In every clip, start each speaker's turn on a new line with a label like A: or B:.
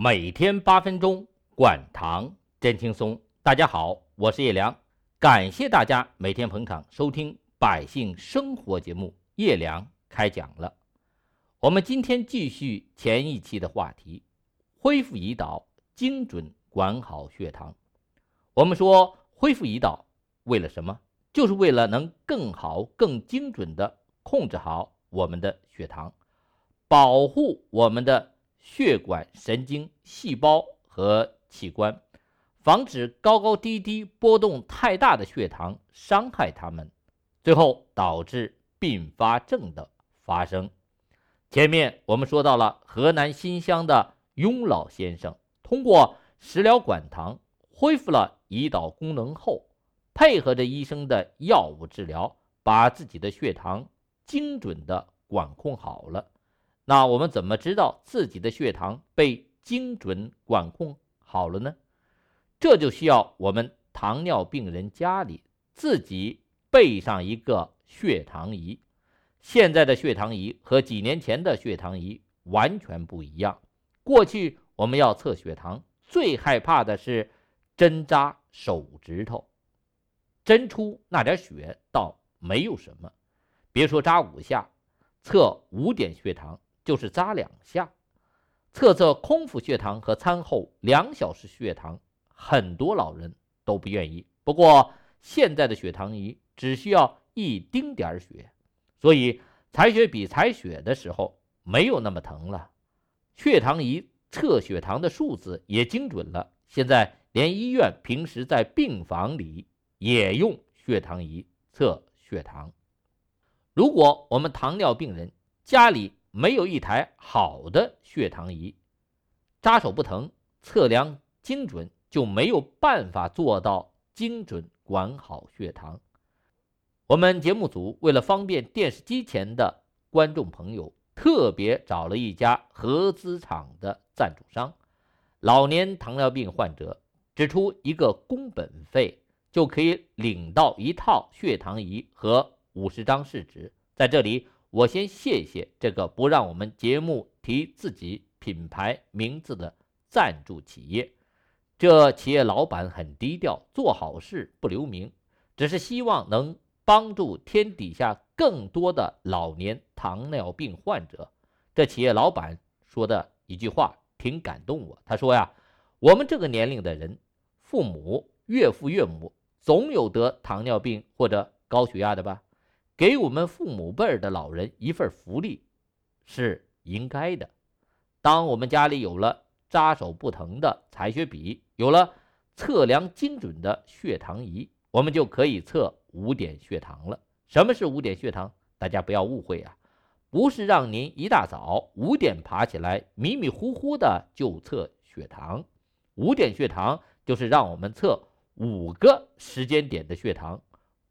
A: 每天八分钟，管糖真轻松。大家好，我是叶良，感谢大家每天捧场收听百姓生活节目。叶良开讲了，我们今天继续前一期的话题，恢复胰岛，精准管好血糖。我们说恢复胰岛为了什么？就是为了能更好、更精准地控制好我们的血糖，保护我们的。血管、神经、细胞和器官，防止高高低低、波动太大的血糖伤害它们，最后导致并发症的发生。前面我们说到了河南新乡的雍老先生，通过食疗管糖恢复了胰岛功能后，配合着医生的药物治疗，把自己的血糖精准的管控好了。那我们怎么知道自己的血糖被精准管控好了呢？这就需要我们糖尿病人家里自己备上一个血糖仪。现在的血糖仪和几年前的血糖仪完全不一样。过去我们要测血糖，最害怕的是针扎手指头，针出那点血倒没有什么，别说扎五下，测五点血糖。就是扎两下，测测空腹血糖和餐后两小时血糖，很多老人都不愿意。不过现在的血糖仪只需要一丁点儿血，所以采血比采血的时候没有那么疼了。血糖仪测血糖的数字也精准了，现在连医院平时在病房里也用血糖仪测血糖。如果我们糖尿病人家里，没有一台好的血糖仪，扎手不疼，测量精准，就没有办法做到精准管好血糖。我们节目组为了方便电视机前的观众朋友，特别找了一家合资厂的赞助商。老年糖尿病患者支出一个工本费，就可以领到一套血糖仪和五十张试纸。在这里。我先谢谢这个不让我们节目提自己品牌名字的赞助企业。这企业老板很低调，做好事不留名，只是希望能帮助天底下更多的老年糖尿病患者。这企业老板说的一句话挺感动我，他说呀：“我们这个年龄的人，父母、岳父、岳母总有得糖尿病或者高血压的吧。”给我们父母辈儿的老人一份福利，是应该的。当我们家里有了扎手不疼的采血笔，有了测量精准的血糖仪，我们就可以测五点血糖了。什么是五点血糖？大家不要误会啊，不是让您一大早五点爬起来迷迷糊糊的就测血糖。五点血糖就是让我们测五个时间点的血糖，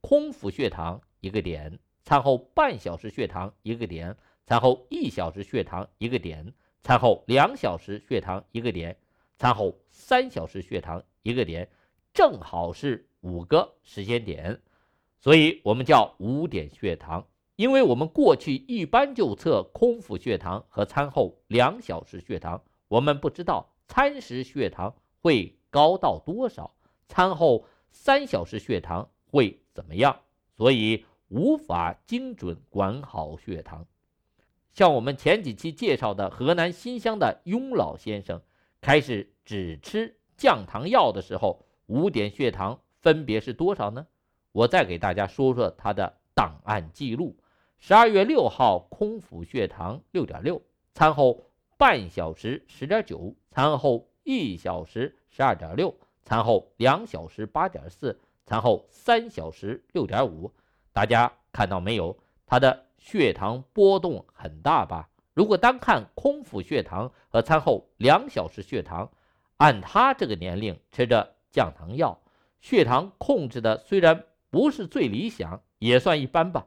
A: 空腹血糖。一个点，餐后半小时血糖一个点，餐后一小时血糖一个点，餐后两小时血糖一个点，餐后三小时血糖一个点，正好是五个时间点，所以我们叫五点血糖。因为我们过去一般就测空腹血糖和餐后两小时血糖，我们不知道餐时血糖会高到多少，餐后三小时血糖会怎么样。所以无法精准管好血糖。像我们前几期介绍的河南新乡的雍老先生，开始只吃降糖药的时候，五点血糖分别是多少呢？我再给大家说说他的档案记录：十二月六号空腹血糖六点六，餐后半小时十点九，餐后一小时十二点六，餐后两小时八点四。餐后三小时六点五，大家看到没有？他的血糖波动很大吧？如果单看空腹血糖和餐后两小时血糖，按他这个年龄吃着降糖药，血糖控制的虽然不是最理想，也算一般吧。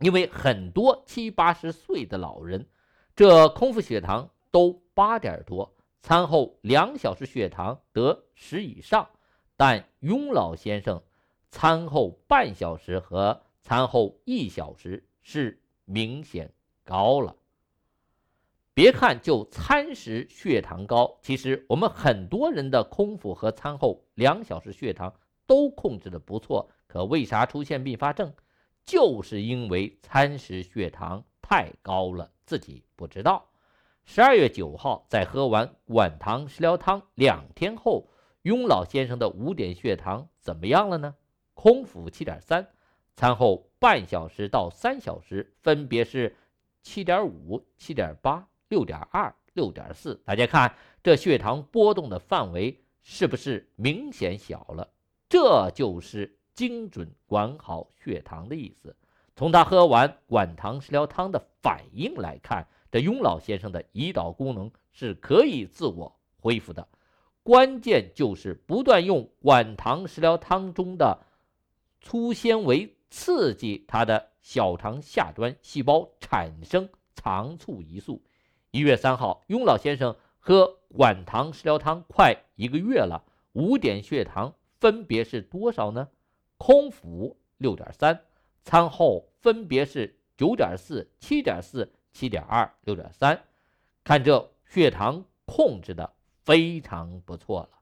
A: 因为很多七八十岁的老人，这空腹血糖都八点多，餐后两小时血糖得十以上。但雍老先生餐后半小时和餐后一小时是明显高了。别看就餐时血糖高，其实我们很多人的空腹和餐后两小时血糖都控制的不错，可为啥出现并发症？就是因为餐时血糖太高了，自己不知道。十二月九号，在喝完管糖食疗汤两天后，雍老先生的五点血糖怎么样了呢？空腹七点三，餐后半小时到三小时分别是七点五、七点八。六点二、六点四，大家看这血糖波动的范围是不是明显小了？这就是精准管好血糖的意思。从他喝完管糖食疗汤的反应来看，这雍老先生的胰岛功能是可以自我恢复的。关键就是不断用管糖食疗汤中的粗纤维刺激他的小肠下端细胞产生肠促胰素。一月三号，雍老先生喝管糖食疗汤快一个月了，五点血糖分别是多少呢？空腹六点三，餐后分别是九点四、七点四、七点二、六点三。看这血糖控制的非常不错了。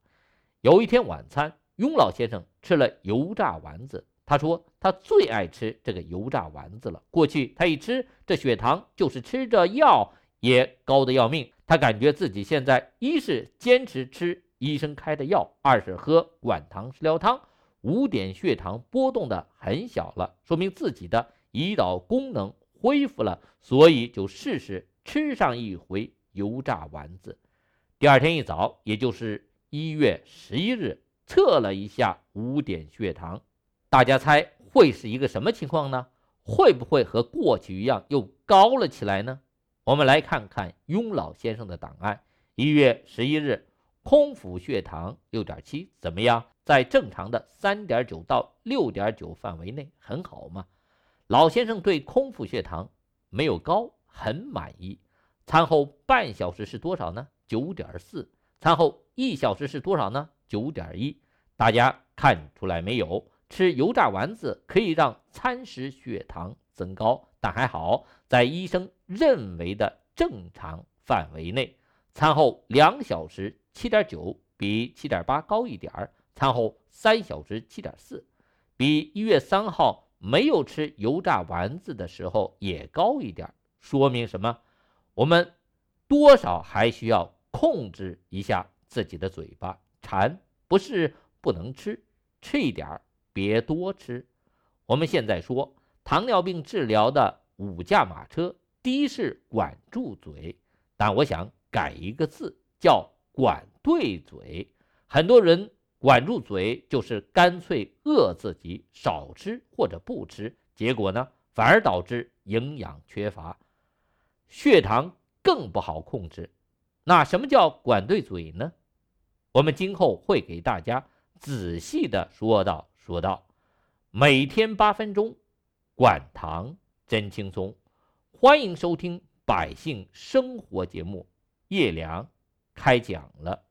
A: 有一天晚餐，雍老先生吃了油炸丸子，他说他最爱吃这个油炸丸子了。过去他一吃这血糖就是吃着药。也高的要命，他感觉自己现在一是坚持吃医生开的药，二是喝管糖食疗汤，五点血糖波动的很小了，说明自己的胰岛功能恢复了，所以就试试吃上一回油炸丸子。第二天一早，也就是一月十一日，测了一下五点血糖，大家猜会是一个什么情况呢？会不会和过去一样又高了起来呢？我们来看看雍老先生的档案。一月十一日，空腹血糖六点七，怎么样？在正常的三点九到六点九范围内，很好嘛。老先生对空腹血糖没有高，很满意。餐后半小时是多少呢？九点四。餐后一小时是多少呢？九点一。大家看出来没有？吃油炸丸子可以让餐食血糖增高。但还好，在医生认为的正常范围内。餐后两小时七点九，比七点八高一点儿；餐后三小时七点四，比一月三号没有吃油炸丸子的时候也高一点。说明什么？我们多少还需要控制一下自己的嘴巴。馋不是不能吃，吃一点儿，别多吃。我们现在说。糖尿病治疗的五驾马车，第一是管住嘴，但我想改一个字，叫管对嘴。很多人管住嘴，就是干脆饿自己，少吃或者不吃，结果呢，反而导致营养缺乏，血糖更不好控制。那什么叫管对嘴呢？我们今后会给大家仔细的说道说道，每天八分钟。管糖真轻松，欢迎收听《百姓生活》节目，叶良开讲了。